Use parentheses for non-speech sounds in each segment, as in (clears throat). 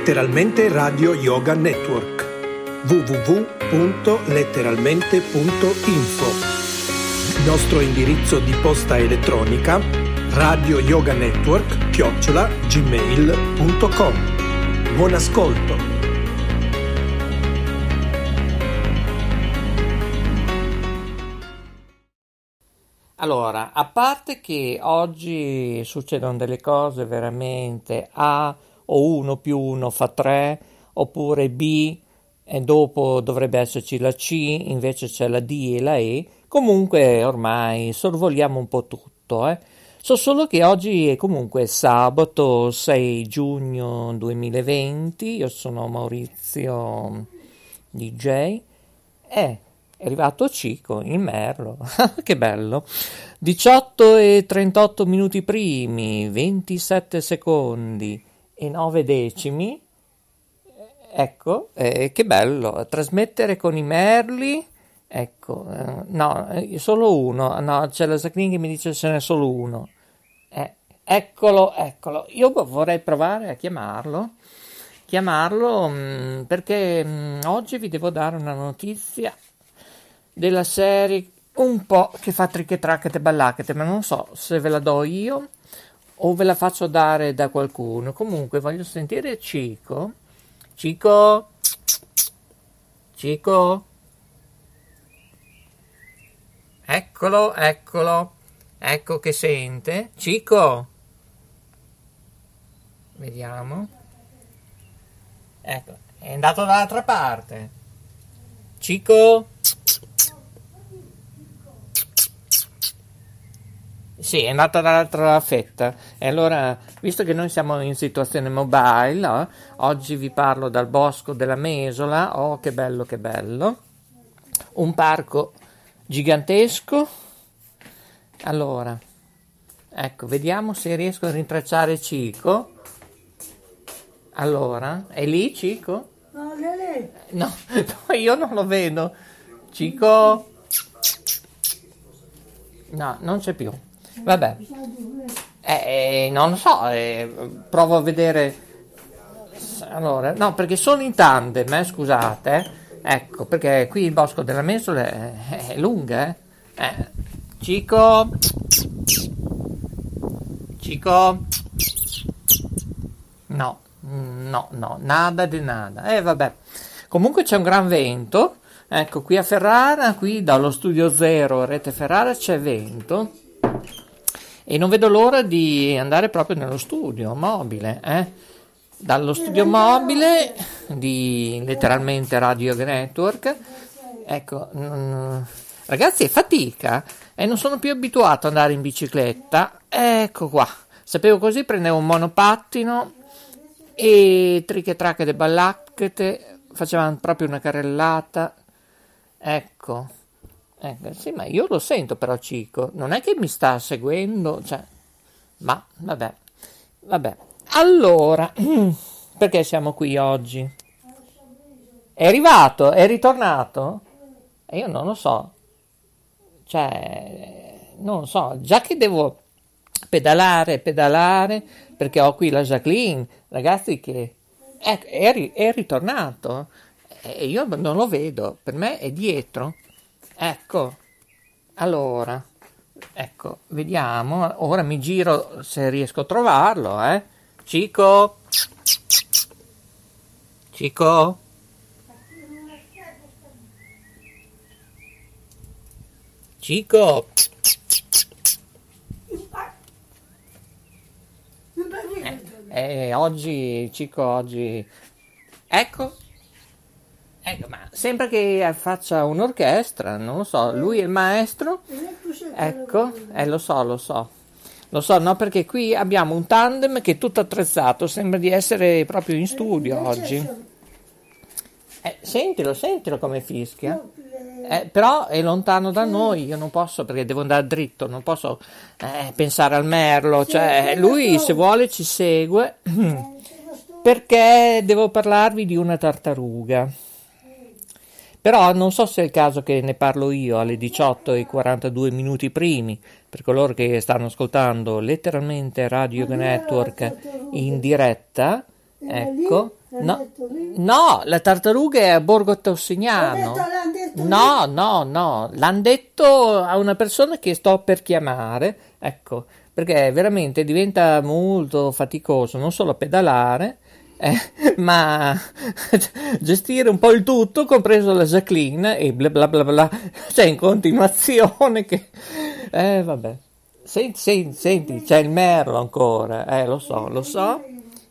Letteralmente Radio Yoga Network. www.letteralmente.info Nostro indirizzo di posta elettronica radio yoga network chiocciola gmail.com Buon ascolto! Allora, a parte che oggi succedono delle cose veramente a o 1 più 1 fa 3, oppure B e dopo dovrebbe esserci la C, invece c'è la D e la E. Comunque ormai sorvoliamo un po' tutto, eh. So solo che oggi è comunque sabato 6 giugno 2020, io sono Maurizio DJ e è arrivato Cico, il merlo, (laughs) che bello. 18 e 38 minuti primi, 27 secondi e 9 decimi. Ecco, eh, che bello, trasmettere con i merli. Ecco, eh, no, eh, solo uno. No, c'è la Zacchini che mi dice ce n'è solo uno. Eh, eccolo, eccolo. Io vorrei provare a chiamarlo. Chiamarlo mh, mm, perché mh, mm, oggi vi devo dare una notizia della serie un po' che fa trichetracchete ballacchete, ma non so se ve la do io o ve la faccio dare da qualcuno. Comunque voglio sentire Cico. Cico? Cico? Eccolo, eccolo. Ecco che sente. Cico? Vediamo. Ecco, è andato dall'altra parte. Cico? Sì, è andata dall'altra fetta. E allora, visto che noi siamo in situazione mobile, oh, oggi vi parlo dal bosco della Mesola. Oh, che bello, che bello. Un parco gigantesco. Allora, ecco, vediamo se riesco a rintracciare Cico. Allora, è lì Cico? No, è lì. No, (laughs) no, io non lo vedo. Cico? No, non c'è più. Vabbè. Eh, eh, non lo so, eh, provo a vedere. Allora, no, perché sono in tandem, eh, scusate. Ecco, perché qui il bosco della Mesola è, è lunga, eh. eh. Cico? Cico? No, no, no, nada di nada. Eh, vabbè. Comunque c'è un gran vento. Ecco, qui a Ferrara, qui dallo studio zero Rete Ferrara c'è vento. E non vedo l'ora di andare proprio nello studio mobile, eh? Dallo studio mobile di letteralmente Radio Network. Ecco, mm, ragazzi, è fatica e non sono più abituato ad andare in bicicletta. Ecco qua. Sapevo così, prendevo un monopattino e triche tracche de ballacchete, facevano proprio una carrellata. Ecco. Ecco, sì, ma io lo sento però Cico, non è che mi sta seguendo, cioè, ma vabbè, vabbè. Allora, (clears throat) perché siamo qui oggi? È arrivato? È ritornato? E io non lo so, cioè, non lo so, già che devo pedalare, pedalare, perché ho qui la Jacqueline, ragazzi che ecco, è, è ritornato e io non lo vedo, per me è dietro. Ecco, allora, ecco, vediamo, ora mi giro se riesco a trovarlo, eh. Cico? Cico? Cico? Eh, eh, oggi, Cico, oggi... Ecco, ecco, ma sembra che faccia un'orchestra, non lo so, lui è il maestro, ecco, eh, lo so, lo so. Lo so, no, perché qui abbiamo un tandem che è tutto attrezzato, sembra di essere proprio in studio oggi. Eh, sentilo, sentilo come fischia. Eh, però è lontano da noi, io non posso perché devo andare dritto, non posso eh, pensare al merlo, cioè lui se vuole ci segue. Perché devo parlarvi di una tartaruga. Però non so se è il caso che ne parlo io alle 18 e 42 minuti primi, per coloro che stanno ascoltando letteralmente Radio Network in diretta. Ecco, no, no, la tartaruga è a Borgo Tossignano. No, no, no, l'hanno detto a una persona che sto per chiamare. Ecco, perché veramente diventa molto faticoso non solo pedalare, eh, ma (laughs) gestire un po' il tutto, compreso la Jacqueline e bla bla bla bla, cioè in continuazione che... Eh, vabbè. Senti, senti, senti, c'è il merlo ancora, eh, lo so, lo so.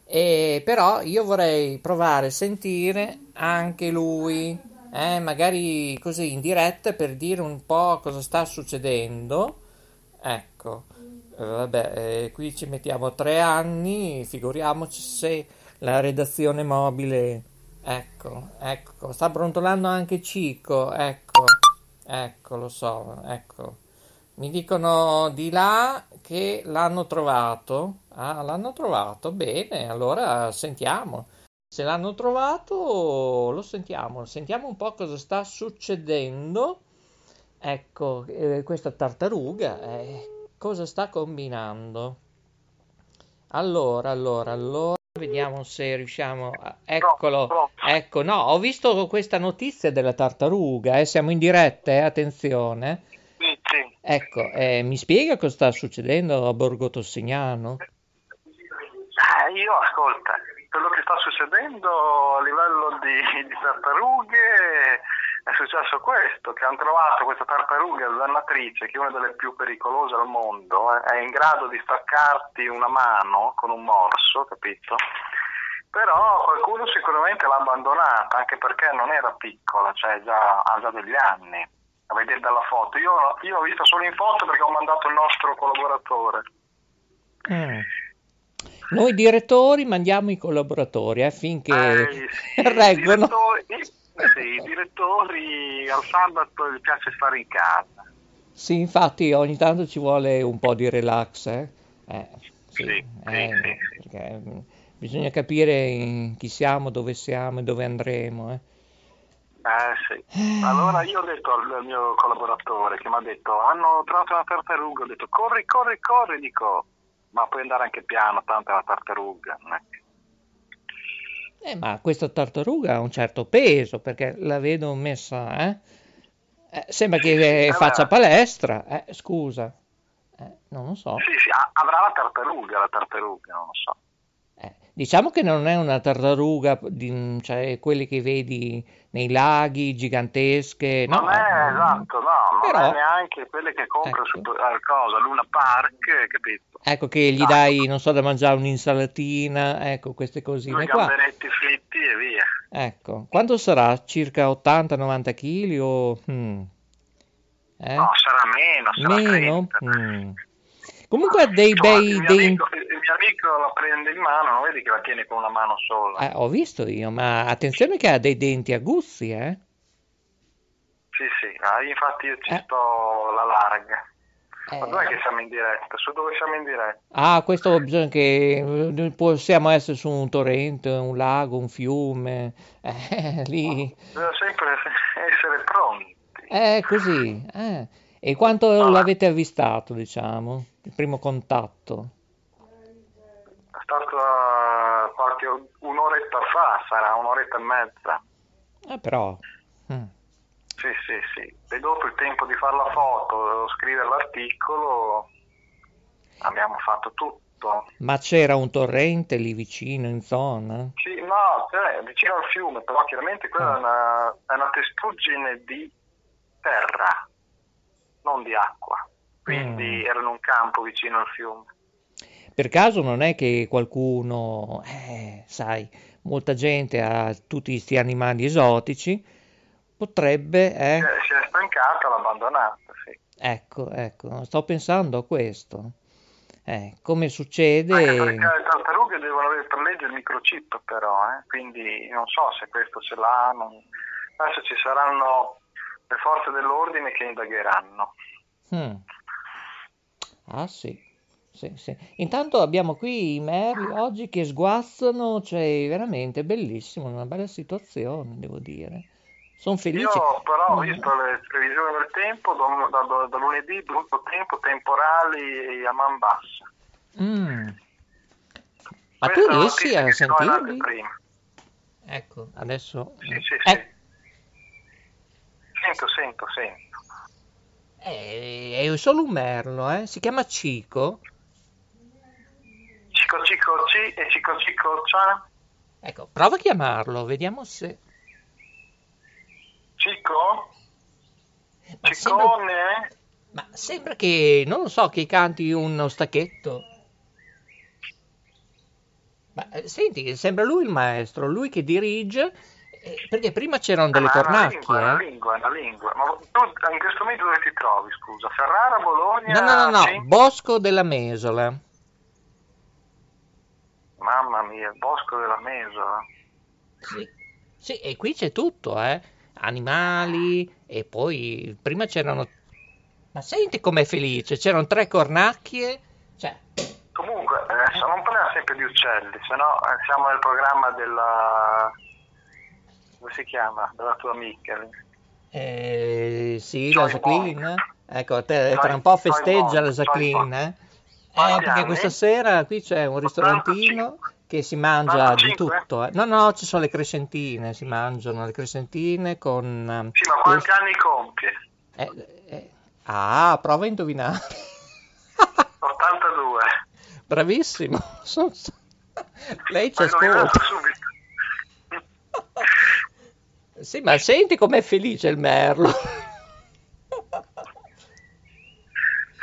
E però io vorrei provare a sentire anche lui, eh, magari così in diretta per dire un po' cosa sta succedendo. Ecco, eh, vabbè, eh, qui ci mettiamo tre anni, figuriamoci se la redazione mobile. Ecco, ecco, sta brontolando anche Cico, ecco, ecco, lo so, ecco. Mi dicono di là che l'hanno trovato. Ah, l'hanno trovato, bene, allora sentiamo. Se l'hanno trovato, lo sentiamo, sentiamo un po' cosa sta succedendo. Ecco, eh, questa tartaruga, eh, cosa sta combinando? Allora, allora, allora. Vediamo se riusciamo a... Eccolo, ecco, no, ho visto questa notizia della tartaruga, eh, siamo in diretta, eh, attenzione. Sì, sì. Ecco, eh, mi spiega cosa sta succedendo a Borgo Tossignano? Eh, io ascolta, quello che sta succedendo a livello di, di tartarughe è successo questo, che hanno trovato questa tartaruga zannatrice, che è una delle più pericolose al mondo, eh, è in grado di staccarti una mano con un morso, capito? Però qualcuno sicuramente l'ha abbandonata, anche perché non era piccola, cioè già, ha già degli anni. La vedete dalla foto. Io, io l'ho vista solo in foto perché ho mandato il nostro collaboratore. Mm. Noi direttori mandiamo i collaboratori affinché Eh, sì, reggono. I direttori, sì, i direttori al sabato gli piace stare in casa. Sì, infatti ogni tanto ci vuole un po' di relax, eh? Eh, sì, Sì, eh, sì, perché mm, bisogna capire chi siamo, dove siamo e dove andremo, eh. Eh sì. Allora io ho detto al, al mio collaboratore che mi ha detto hanno trovato una tartaruga, ho detto corri, corri, corri, dico ma puoi andare anche piano, tanto è una tartaruga. non è che- Eh, ma questa tartaruga ha un certo peso perché la vedo messa, eh? Eh, sembra che Eh, faccia beh. palestra, eh, scusa. Eh, non lo so. Sì, sì, avrà la tartaruga, la tartaruga, non lo so. Diciamo che non è una tartaruga, di- cioè quelle che vedi nei laghi gigantesche, no? non è esatto, no, non però- è neanche quelle che compra Ecco. su cosa, Luna Park, capito? Ecco che gli No. dai, non so, da mangiare un'insalatina, ecco queste Due cosine qua. gamberetti fritti e via. Ecco, quanto sarà? Circa 80-90 kg o... hmm, eh? No, sarà meno, sarà Meno? 30. Mm. Comunque ha dei Tu, bei... il, mio dei- amico, il mio amico la prende in mano, non vedi che la tiene con una mano sola? Eh, ho visto io, ma attenzione che ha dei denti aguzzi, eh? Sì, sì, ah, infatti io ci Eh. sto alla larga. Ma Eh, dov'è che siamo in diretta? Su dove siamo in diretta? Ah, questo bisogna che eh, possiamo essere su un torrente, un lago, un fiume, (laughs) eh, lì, Bisogna sempre essere pronti. è così. eh. E quanto Vabbè. l'avete avvistato, diciamo, il primo contatto? È stato eh, qualche un'oretta fa, sarà un'oretta e mezza. Eh, però, mm. Sì, sì, sì. E dopo il tempo di fare la foto, scrivere l'articolo, abbiamo fatto tutto. Ma c'era un torrente lì vicino, in zona? Sì, no, cioè, vicino al fiume, però chiaramente quella Ah. è, una, è una testuggine di terra, non di acqua. Quindi Mm. era in un campo vicino al fiume. Per caso non è che qualcuno, eh, sai, molta gente ha tutti questi animali esotici, potrebbe, eh, Eh, Si è stancata, l'ha abbandonata, sì. ecco, ecco, sto pensando a questo. Eh, come succede... Anche le tartarughe devono avere per legge il microchip però, eh, quindi non so se questo ce l'ha. non- Adesso ci saranno le forze dell'ordine che indagheranno. Hmm. Ah sì, sì, sì. Intanto abbiamo qui i merli oggi che sguazzano, cioè veramente bellissimo, una bella situazione, devo dire. Sono felice. Io però ho Mm. visto le previsioni del tempo, da, da- da- lunedì brutto tempo, temporali a man bassa. Mm. Ma tu Questa riesci a sentirli? Ecco, adesso... Sì, sì, Eh, sì. Sento, sento, sento. eh, è solo un merlo, eh? Si chiama Cico. Cico cico ci e cico cico cia. Ecco, prova a chiamarlo, vediamo se... Cico? Ma sembra, Ciccone? ma sembra che, non lo so, che canti uno stacchetto. Ma eh, senti, sembra lui il maestro, lui che dirige, perché prima c'erano delle Ah, è una lingua, è una cornacchie, eh? lingua, una lingua. Ma tu in questo momento dove ti trovi, scusa? Ferrara, Bologna? No, no, no, no, Sì? Bosco della Mesola. Mamma mia, bosco della Mesola. Sì, sì, e qui c'è tutto, eh? Animali, e poi prima c'erano... Ma senti com'è felice, c'erano tre cornacchie, cioè... Comunque, adesso non parliamo sempre di uccelli, se no eh, siamo nel programma della... come si chiama? Della tua amica. Eh, sì, Joy la Jacqueline. Monk. Ecco, te Joy- tra un po' festeggia la Jacqueline, eh? Eh, perché questa sera qui c'è un ristorantino 85. che si mangia di 85? tutto. eh. No, no, ci sono le crescentine, si mangiano le crescentine con... ehm, Sì, ma quanti anni compie? eh, eh, ah, prova a indovinare. (laughs) 82. Bravissimo. Son- (laughs) Lei ci ascolta. Sì, ma senti com'è felice il merlo.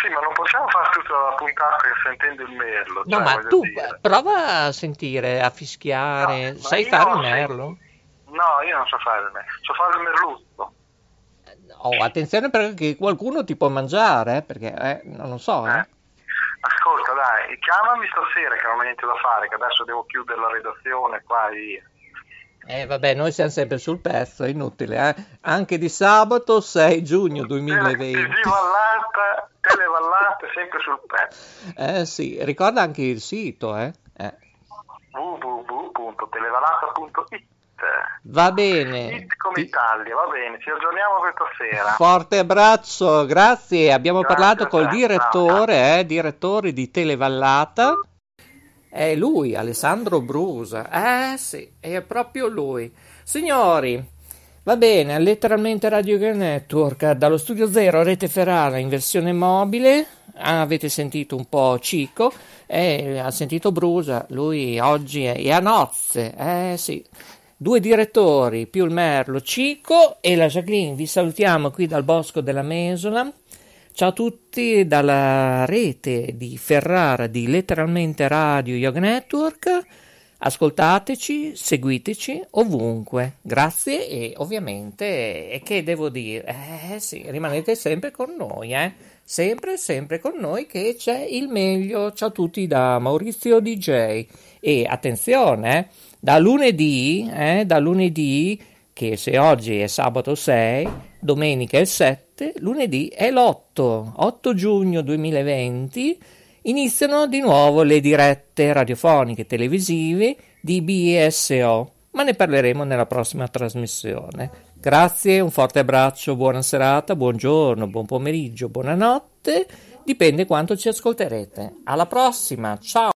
Sì, ma non possiamo fare tutta la puntata sentendo il merlo. No, cioè, ma tu dire. prova a sentire, a fischiare. No, Sai fare il merlo? No, io non so fare il merlo, so fare il merluzzo. Oh, attenzione perché qualcuno ti può mangiare, eh, perché eh, non lo so, eh. Eh? Ascolta, dai, chiamami stasera che non ho niente da fare, che adesso devo chiudere la redazione qua e via. Eh, vabbè, noi siamo sempre sul pezzo, è inutile, eh. Anche di sabato 6 giugno 2020. Televallata, televallata, sempre sul pezzo. Eh sì, ricorda anche il sito, eh. Eh, www.televallata.it Va bene. Come Italia, va bene, ci aggiorniamo questa sera. Forte abbraccio, grazie. Abbiamo Grazie parlato col direttore, eh, direttore di Televallata. È lui, Alessandro Brusa. Eh sì, è proprio lui. Signori, va bene, letteralmente Radio Game Network, dallo studio zero Rete Ferrara in versione mobile. Ah, avete sentito un po' Cico, eh, ha sentito Brusa, lui oggi è, è a nozze, eh sì. Due direttori, più il Merlo, Cico e la Jacqueline. Vi salutiamo qui dal Bosco della Mesola. Ciao a tutti dalla rete di Ferrara di letteralmente Radio Yoga Network. Ascoltateci, seguiteci ovunque. Grazie e ovviamente, e che devo dire? Eh sì, rimanete sempre con noi, eh? Sempre, sempre con noi che c'è il meglio. Ciao a tutti da Maurizio DJ. E attenzione, eh, da lunedì, eh, da lunedì, che se oggi è sabato 6, domenica è il 7, lunedì è l'8, 8 giugno 2020, iniziano di nuovo le dirette radiofoniche e televisive di BSO, ma ne parleremo nella prossima trasmissione. Grazie, un forte abbraccio, buona serata, buongiorno, buon pomeriggio, buonanotte, dipende quanto ci ascolterete. Alla prossima, ciao!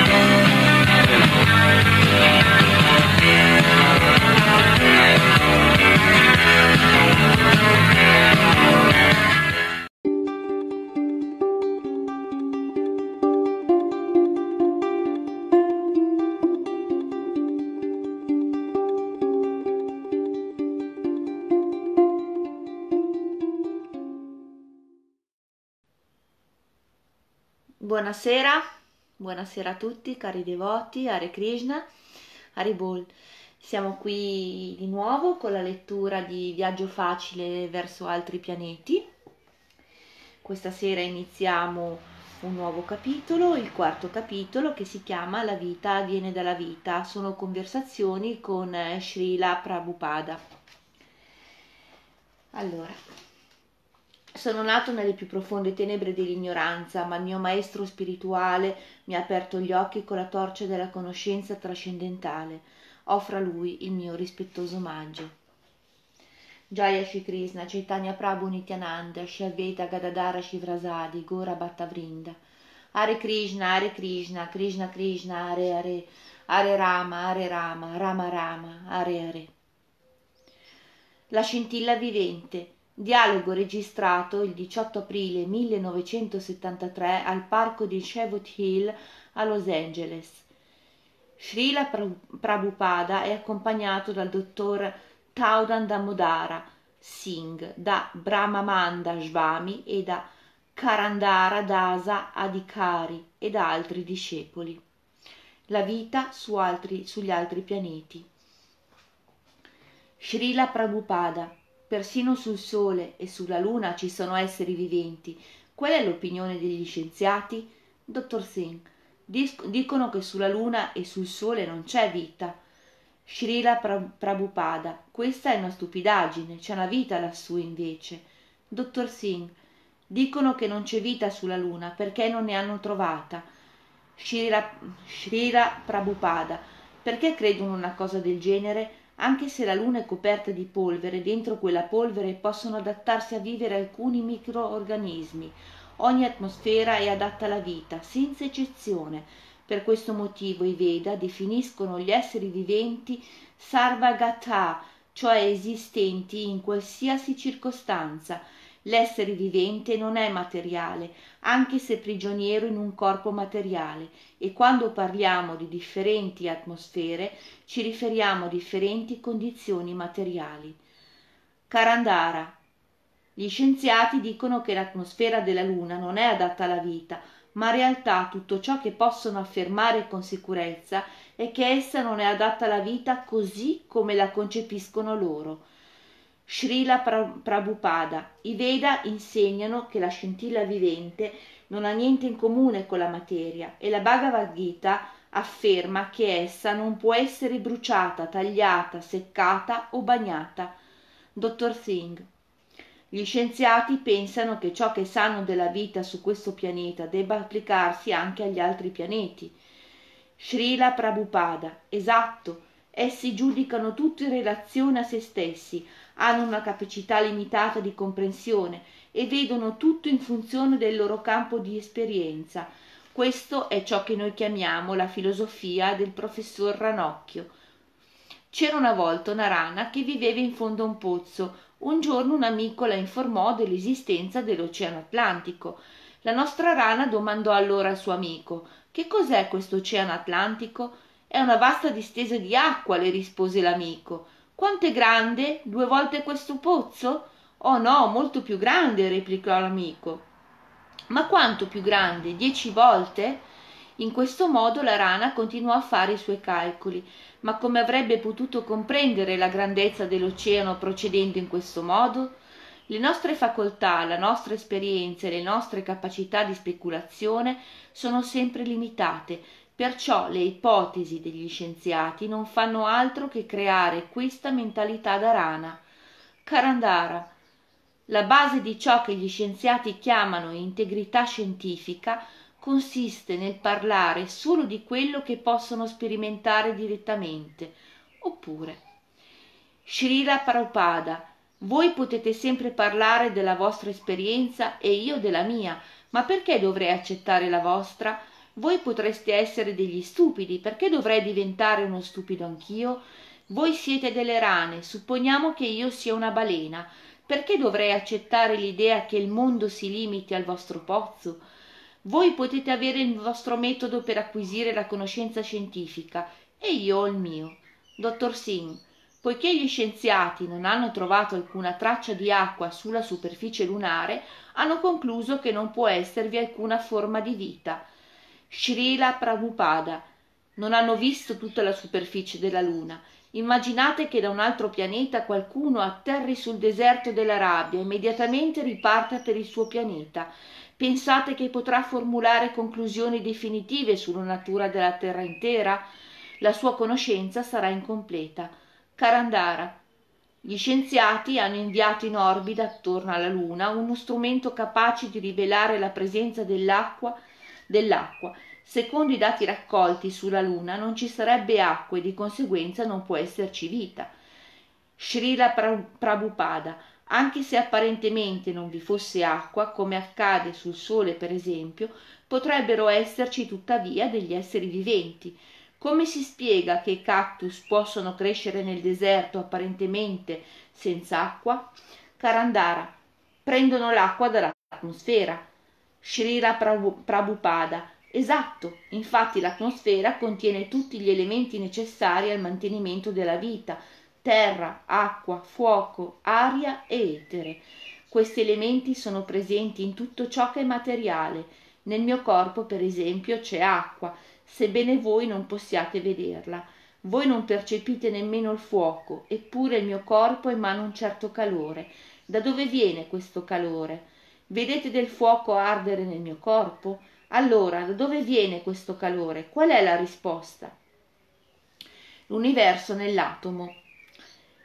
Buonasera, buonasera a tutti cari devoti, Hare Krishna, Haribol. Siamo qui di nuovo con la lettura di Viaggio facile verso altri pianeti. Questa sera iniziamo un nuovo capitolo, il quarto capitolo che si chiama La vita viene dalla vita. Sono conversazioni con eh, Srila Prabhupada. Allora, sono nato nelle più profonde tenebre dell'ignoranza, ma il mio maestro spirituale mi ha aperto gli occhi con la torcia della conoscenza trascendentale. Offro a lui il mio rispettoso omaggio. Jaya Shri Krishna, Chaitanya Prabhu Nityananda, Shri Advaita Gadadara Shivrasadi, Gora Bhattavrinda. Hare Krishna, Hare Krishna, Krishna Krishna, Hare Hare, Hare Rama, Hare Rama, Rama Rama, Hare Hare. La scintilla vivente. Dialogo registrato il 18 aprile 1973 al parco di Sherwood Hill a Los Angeles. Srila Prabhupada è accompagnato dal dottor Taudan Damodara Singh, da Brahmamanda Swami e da Karandara Dasa Adhikari e da altri discepoli. la vita su altri, sugli altri pianeti. Srila Prabhupada, persino sul Sole e sulla Luna ci sono esseri viventi. Qual è l'opinione degli scienziati? Dottor Singh, dicono che sulla Luna e sul Sole non c'è vita. Srila Prabhupada, questa è una stupidaggine, c'è una vita lassù invece. Dottor Singh, dicono che non c'è vita sulla Luna perché non ne hanno trovata. Srila, Srila Prabhupada, perché credono una cosa del genere? Anche se la Luna è coperta di polvere, dentro quella polvere possono adattarsi a vivere alcuni microorganismi. Ogni atmosfera è adatta alla vita, senza eccezione. Per questo motivo i Veda definiscono gli esseri viventi sarvagata, cioè esistenti in qualsiasi circostanza. L'essere vivente non è materiale, anche se prigioniero in un corpo materiale, e quando parliamo di differenti atmosfere ci riferiamo a differenti condizioni materiali. Karandara. Gli scienziati dicono che l'atmosfera della Luna non è adatta alla vita, ma in realtà tutto ciò che possono affermare con sicurezza è che essa non è adatta alla vita così come la concepiscono loro. Srila Prabhupada. I Veda insegnano che la scintilla vivente non ha niente in comune con la materia e la Bhagavad Gita afferma che essa non può essere bruciata, tagliata, seccata o bagnata. Dottor Singh. Gli scienziati pensano che ciò che sanno della vita su questo pianeta debba applicarsi anche agli altri pianeti. Srila Prabhupada, esatto, essi giudicano tutto in relazione a se stessi, hanno una capacità limitata di comprensione e vedono tutto in funzione del loro campo di esperienza. Questo è ciò che noi chiamiamo la filosofia del professor Ranocchio. C'era una volta una rana che viveva in fondo a un pozzo, un giorno un amico la informò dell'esistenza dell'Oceano Atlantico. La nostra rana domandò allora al suo amico Che cos'è questo Oceano Atlantico? È una vasta distesa di acqua, le rispose l'amico. Quanto è grande? Due volte questo pozzo? Oh no, molto più grande, replicò l'amico. Ma quanto più grande? Dieci volte? In questo modo la rana continuò a fare i suoi calcoli, ma come avrebbe potuto comprendere la grandezza dell'oceano procedendo in questo modo? Le nostre facoltà, la nostra esperienza e le nostre capacità di speculazione sono sempre limitate, perciò le ipotesi degli scienziati non fanno altro che creare questa mentalità da rana. Karandara. La base di ciò che gli scienziati chiamano integrità scientifica consiste nel parlare solo di quello che possono sperimentare direttamente. Oppure, Srila Prabhupada, voi potete sempre parlare della vostra esperienza e io della mia, ma perché dovrei accettare la vostra? Voi potreste essere degli stupidi, perché dovrei diventare uno stupido anch'io? Voi siete delle rane, supponiamo che io sia una balena, perché dovrei accettare l'idea che il mondo si limiti al vostro pozzo? Voi potete avere il vostro metodo per acquisire la conoscenza scientifica e io ho il mio. Dottor Singh, poiché gli scienziati non hanno trovato alcuna traccia di acqua sulla superficie lunare, hanno concluso che non può esservi alcuna forma di vita. Srila Prabhupada. Non hanno visto tutta la superficie della Luna. Immaginate che da un altro pianeta qualcuno atterri sul deserto dell'Arabia e immediatamente riparta per il suo pianeta. Pensate che potrà formulare conclusioni definitive sulla natura della Terra intera? La sua conoscenza sarà incompleta. Karandara. Gli scienziati hanno inviato in orbita attorno alla Luna uno strumento capace di rivelare la presenza dell'acqua, dell'acqua. Secondo i dati raccolti sulla Luna non ci sarebbe acqua e di conseguenza non può esserci vita. Srila Prabhupada anche se apparentemente non vi fosse acqua, come accade sul Sole per esempio, potrebbero esserci tuttavia degli esseri viventi. Come si spiega che i cactus possono crescere nel deserto apparentemente senza acqua? Karandara. Prendono l'acqua dall'atmosfera. Srila Prabhupada. Esatto, infatti l'atmosfera contiene tutti gli elementi necessari al mantenimento della vita, terra, acqua, fuoco, aria e etere. Questi elementi sono presenti in tutto ciò che è materiale. Nel mio corpo, per esempio, c'è acqua, sebbene voi non possiate vederla. Voi non percepite nemmeno il fuoco, eppure il mio corpo emana un certo calore. Da dove viene questo calore? Vedete del fuoco ardere nel mio corpo? Allora, da dove viene questo calore? Qual è la risposta? L'universo nell'atomo.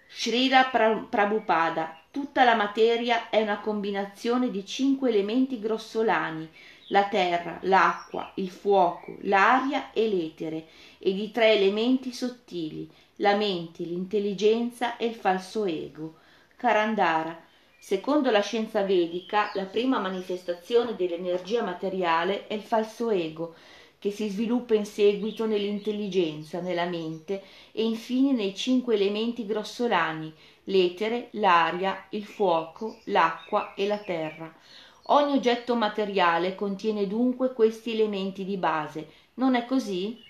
Srila Prabhupada, tutta la materia è una combinazione di cinque elementi grossolani, la terra, l'acqua, il fuoco, l'aria e l'etere, e di tre elementi sottili, la mente, l'intelligenza e il falso ego. Karandara, Secondo la scienza vedica, la prima manifestazione dell'energia materiale è il falso ego, che si sviluppa in seguito nell'intelligenza, nella mente e infine nei cinque elementi grossolani, l'etere, l'aria, il fuoco, l'acqua e la terra. Ogni oggetto materiale contiene dunque questi elementi di base. Non è così?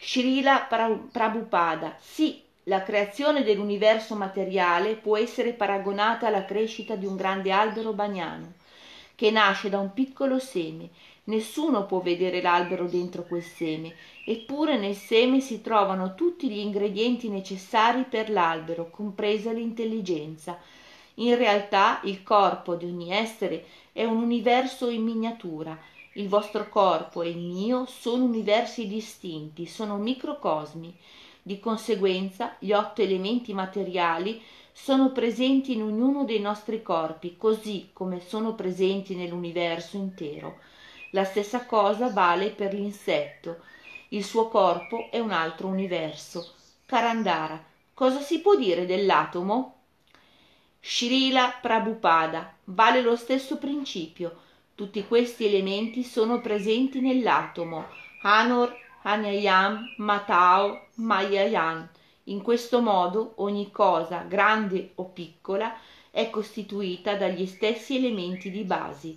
Srila Prabhupada, sì, la creazione dell'universo materiale può essere paragonata alla crescita di un grande albero bagnano, che nasce da un piccolo seme. Nessuno può vedere l'albero dentro quel seme, eppure nel seme si trovano tutti gli ingredienti necessari per l'albero, compresa l'intelligenza. In realtà il corpo di ogni essere è un universo in miniatura. Il vostro corpo e il mio sono universi distinti, sono microcosmi. Di conseguenza gli otto elementi materiali sono presenti in ognuno dei nostri corpi, così come sono presenti nell'universo intero. La stessa cosa vale per l'insetto. Il suo corpo è un altro universo. Karandara, cosa si può dire dell'atomo? Srila Prabhupada, vale lo stesso principio. Tutti questi elementi sono presenti nell'atomo. Anor Anayam, Matao, Mayayan. In questo modo ogni cosa, grande o piccola, è costituita dagli stessi elementi di base.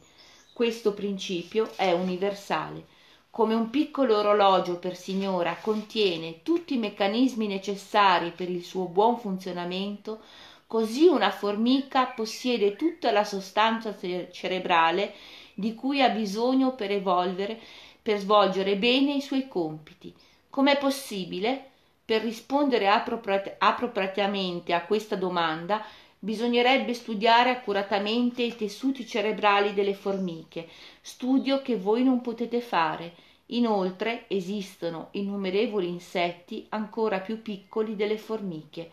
Questo principio è universale. Come un piccolo orologio per signora contiene tutti i meccanismi necessari per il suo buon funzionamento, così una formica possiede tutta la sostanza cerebrale di cui ha bisogno per evolvere per svolgere bene i suoi compiti. Com'è possibile? Per rispondere appropriat- appropriatamente a questa domanda bisognerebbe studiare accuratamente i tessuti cerebrali delle formiche, studio che voi non potete fare. Inoltre esistono innumerevoli insetti ancora più piccoli delle formiche.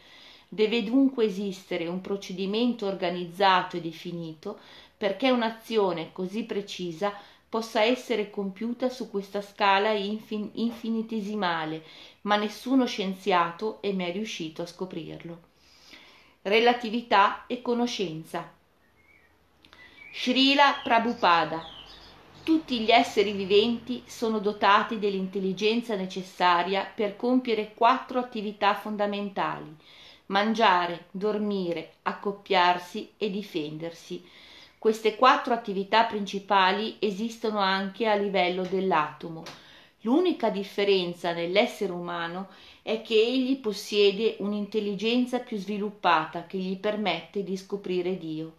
Deve dunque esistere un procedimento organizzato e definito perché un'azione così precisa possa essere compiuta su questa scala infin- infinitesimale, ma nessuno scienziato è mai riuscito a scoprirlo. Relatività e conoscenza. Srila Prabhupada. Tutti gli esseri viventi sono dotati dell'intelligenza necessaria per compiere quattro attività fondamentali mangiare, dormire, accoppiarsi e difendersi queste quattro attività principali esistono anche a livello dell'atomo. L'unica differenza nell'essere umano è che egli possiede un'intelligenza più sviluppata che gli permette di scoprire Dio.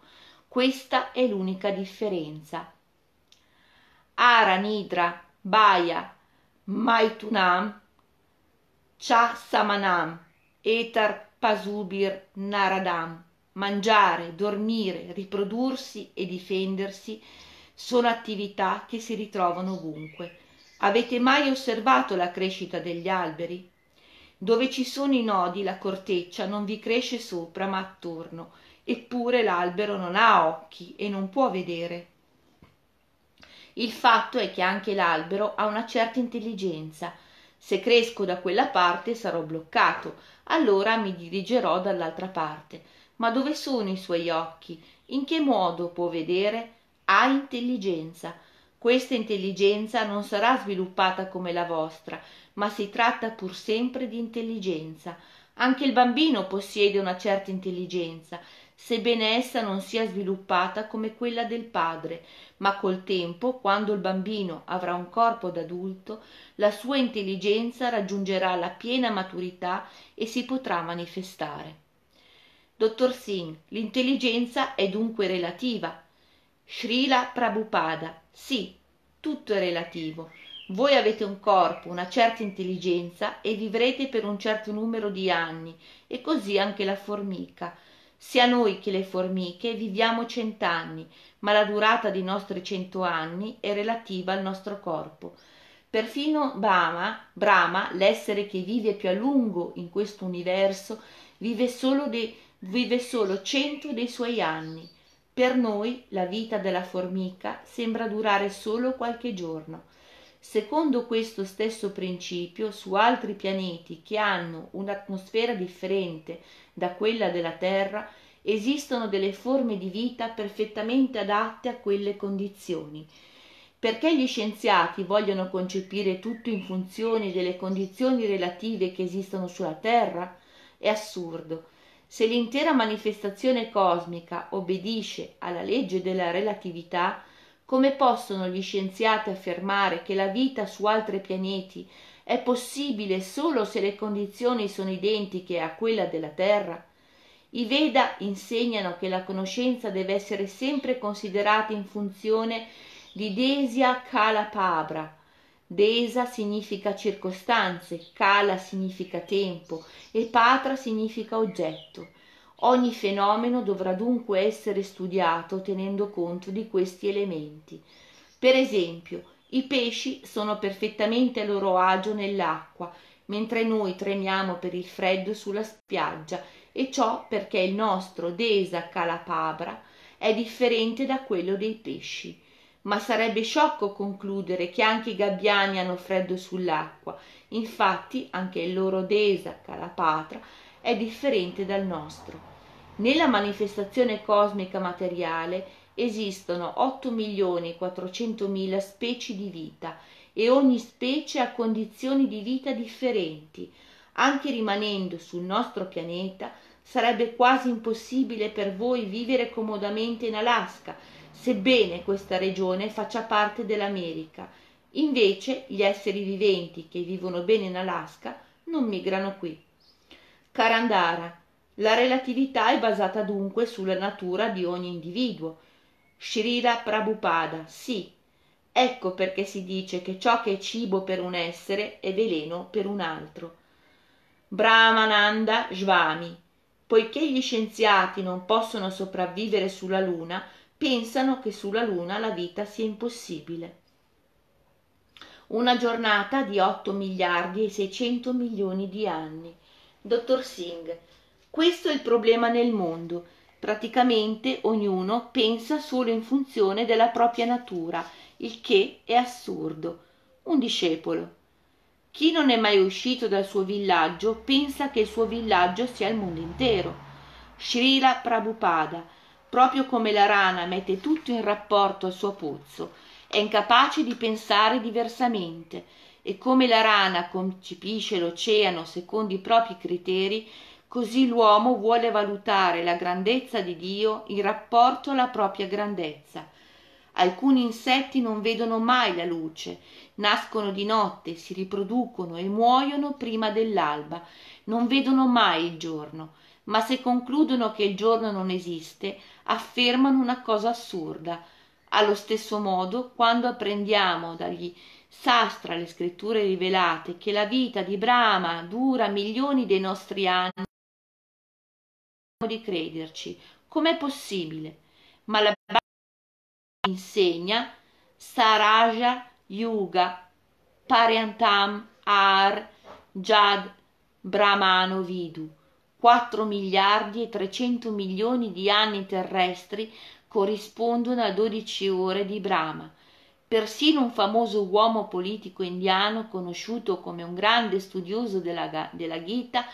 Questa è l'unica differenza. Ara Nidra, Baya, Maitunam, Chasamanam, Etar Pasubir Naradam mangiare, dormire, riprodursi e difendersi sono attività che si ritrovano ovunque. Avete mai osservato la crescita degli alberi? Dove ci sono i nodi la corteccia non vi cresce sopra ma attorno, eppure l'albero non ha occhi e non può vedere. Il fatto è che anche l'albero ha una certa intelligenza. Se cresco da quella parte sarò bloccato, allora mi dirigerò dall'altra parte ma dove sono i suoi occhi? In che modo può vedere? Ha intelligenza. Questa intelligenza non sarà sviluppata come la vostra, ma si tratta pur sempre di intelligenza. Anche il bambino possiede una certa intelligenza, sebbene essa non sia sviluppata come quella del padre, ma col tempo, quando il bambino avrà un corpo d'adulto, la sua intelligenza raggiungerà la piena maturità e si potrà manifestare. Dottor Singh, l'intelligenza è dunque relativa. Srila Prabhupada, sì, Tutto è relativo. Voi avete un corpo, una certa intelligenza e vivrete per un certo numero di anni, e così anche la formica. Sia noi che le formiche viviamo cent'anni, ma la durata dei nostri cento anni è relativa al nostro corpo. Perfino Brahma, Brahma, l'essere che vive più a lungo in questo universo, vive solo, de, vive solo cento dei suoi anni. Per noi la vita della formica sembra durare solo qualche giorno. Secondo questo stesso principio, su altri pianeti che hanno un'atmosfera differente da quella della Terra, esistono delle forme di vita perfettamente adatte a quelle condizioni. Perché gli scienziati vogliono concepire tutto in funzione delle condizioni relative che esistono sulla Terra? È assurdo. Se l'intera manifestazione cosmica obbedisce alla legge della relatività, come possono gli scienziati affermare che la vita su altri pianeti è possibile solo se le condizioni sono identiche a quella della Terra? I Veda insegnano che la conoscenza deve essere sempre considerata in funzione di Desia Kala Pabra. Desa significa circostanze, Kala significa tempo e Patra significa oggetto. Ogni fenomeno dovrà dunque essere studiato tenendo conto di questi elementi. Per esempio, i pesci sono perfettamente a loro agio nell'acqua, mentre noi tremiamo per il freddo sulla spiaggia, e ciò perché il nostro desa calapabra è differente da quello dei pesci. Ma sarebbe sciocco concludere che anche i gabbiani hanno freddo sull'acqua, infatti anche il loro desa calapatra è differente dal nostro. Nella manifestazione cosmica materiale esistono 8 milioni e 400 mila specie di vita e ogni specie ha condizioni di vita differenti. Anche rimanendo sul nostro pianeta sarebbe quasi impossibile per voi vivere comodamente in Alaska, sebbene questa regione faccia parte dell'America. Invece gli esseri viventi che vivono bene in Alaska non migrano qui. Karandara la relatività è basata dunque sulla natura di ogni individuo. Srila Prabhupada, sì. Ecco perché si dice che ciò che è cibo per un essere è veleno per un altro. Brahmananda Svami. Poiché gli scienziati non possono sopravvivere sulla Luna, pensano che sulla Luna la vita sia impossibile. Una giornata di 8 miliardi e 600 milioni di anni. Dottor Singh, questo è il problema nel mondo. Praticamente ognuno pensa solo in funzione della propria natura, il che è assurdo. Un discepolo. Chi non è mai uscito dal suo villaggio pensa che il suo villaggio sia il mondo intero. Srila Prabhupada, proprio come la rana mette tutto in rapporto al suo pozzo, è incapace di pensare diversamente, e come la rana concepisce l'oceano secondo i propri criteri, Così l'uomo vuole valutare la grandezza di Dio in rapporto alla propria grandezza. Alcuni insetti non vedono mai la luce, nascono di notte, si riproducono e muoiono prima dell'alba, non vedono mai il giorno, ma se concludono che il giorno non esiste, affermano una cosa assurda. Allo stesso modo, quando apprendiamo dagli sastra le scritture rivelate che la vita di Brahma dura milioni dei nostri anni, di crederci. Com'è possibile? Ma la Bibbia insegna Saraja Yuga Pariantam Ar Jad Brahmano Vidu 4 miliardi e 300 milioni di anni terrestri corrispondono a 12 ore di Brahma. Persino un famoso uomo politico indiano, conosciuto come un grande studioso della, della Gita,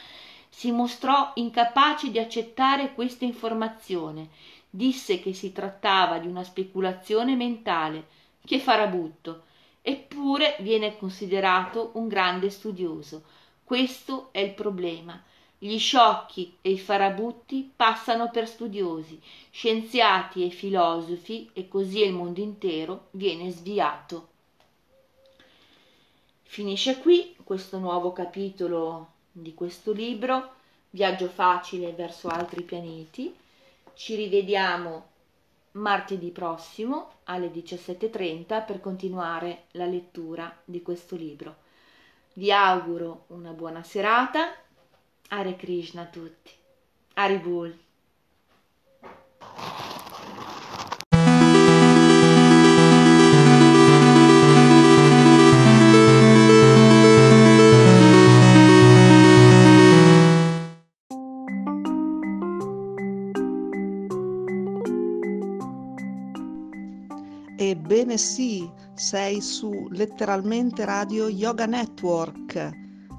si mostrò incapace di accettare questa informazione, disse che si trattava di una speculazione mentale, che farabutto, eppure viene considerato un grande studioso. Questo è il problema. Gli sciocchi e i farabutti passano per studiosi, scienziati e filosofi, e così il mondo intero viene sviato. Finisce qui questo nuovo capitolo di questo libro, Viaggio facile verso altri pianeti. Ci rivediamo martedì prossimo alle 17.30 per continuare la lettura di questo libro. Vi auguro una buona serata. Hare Krishna a tutti. Haribol. Ebbene sì, sei su letteralmente Radio Yoga Network,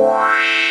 Wow.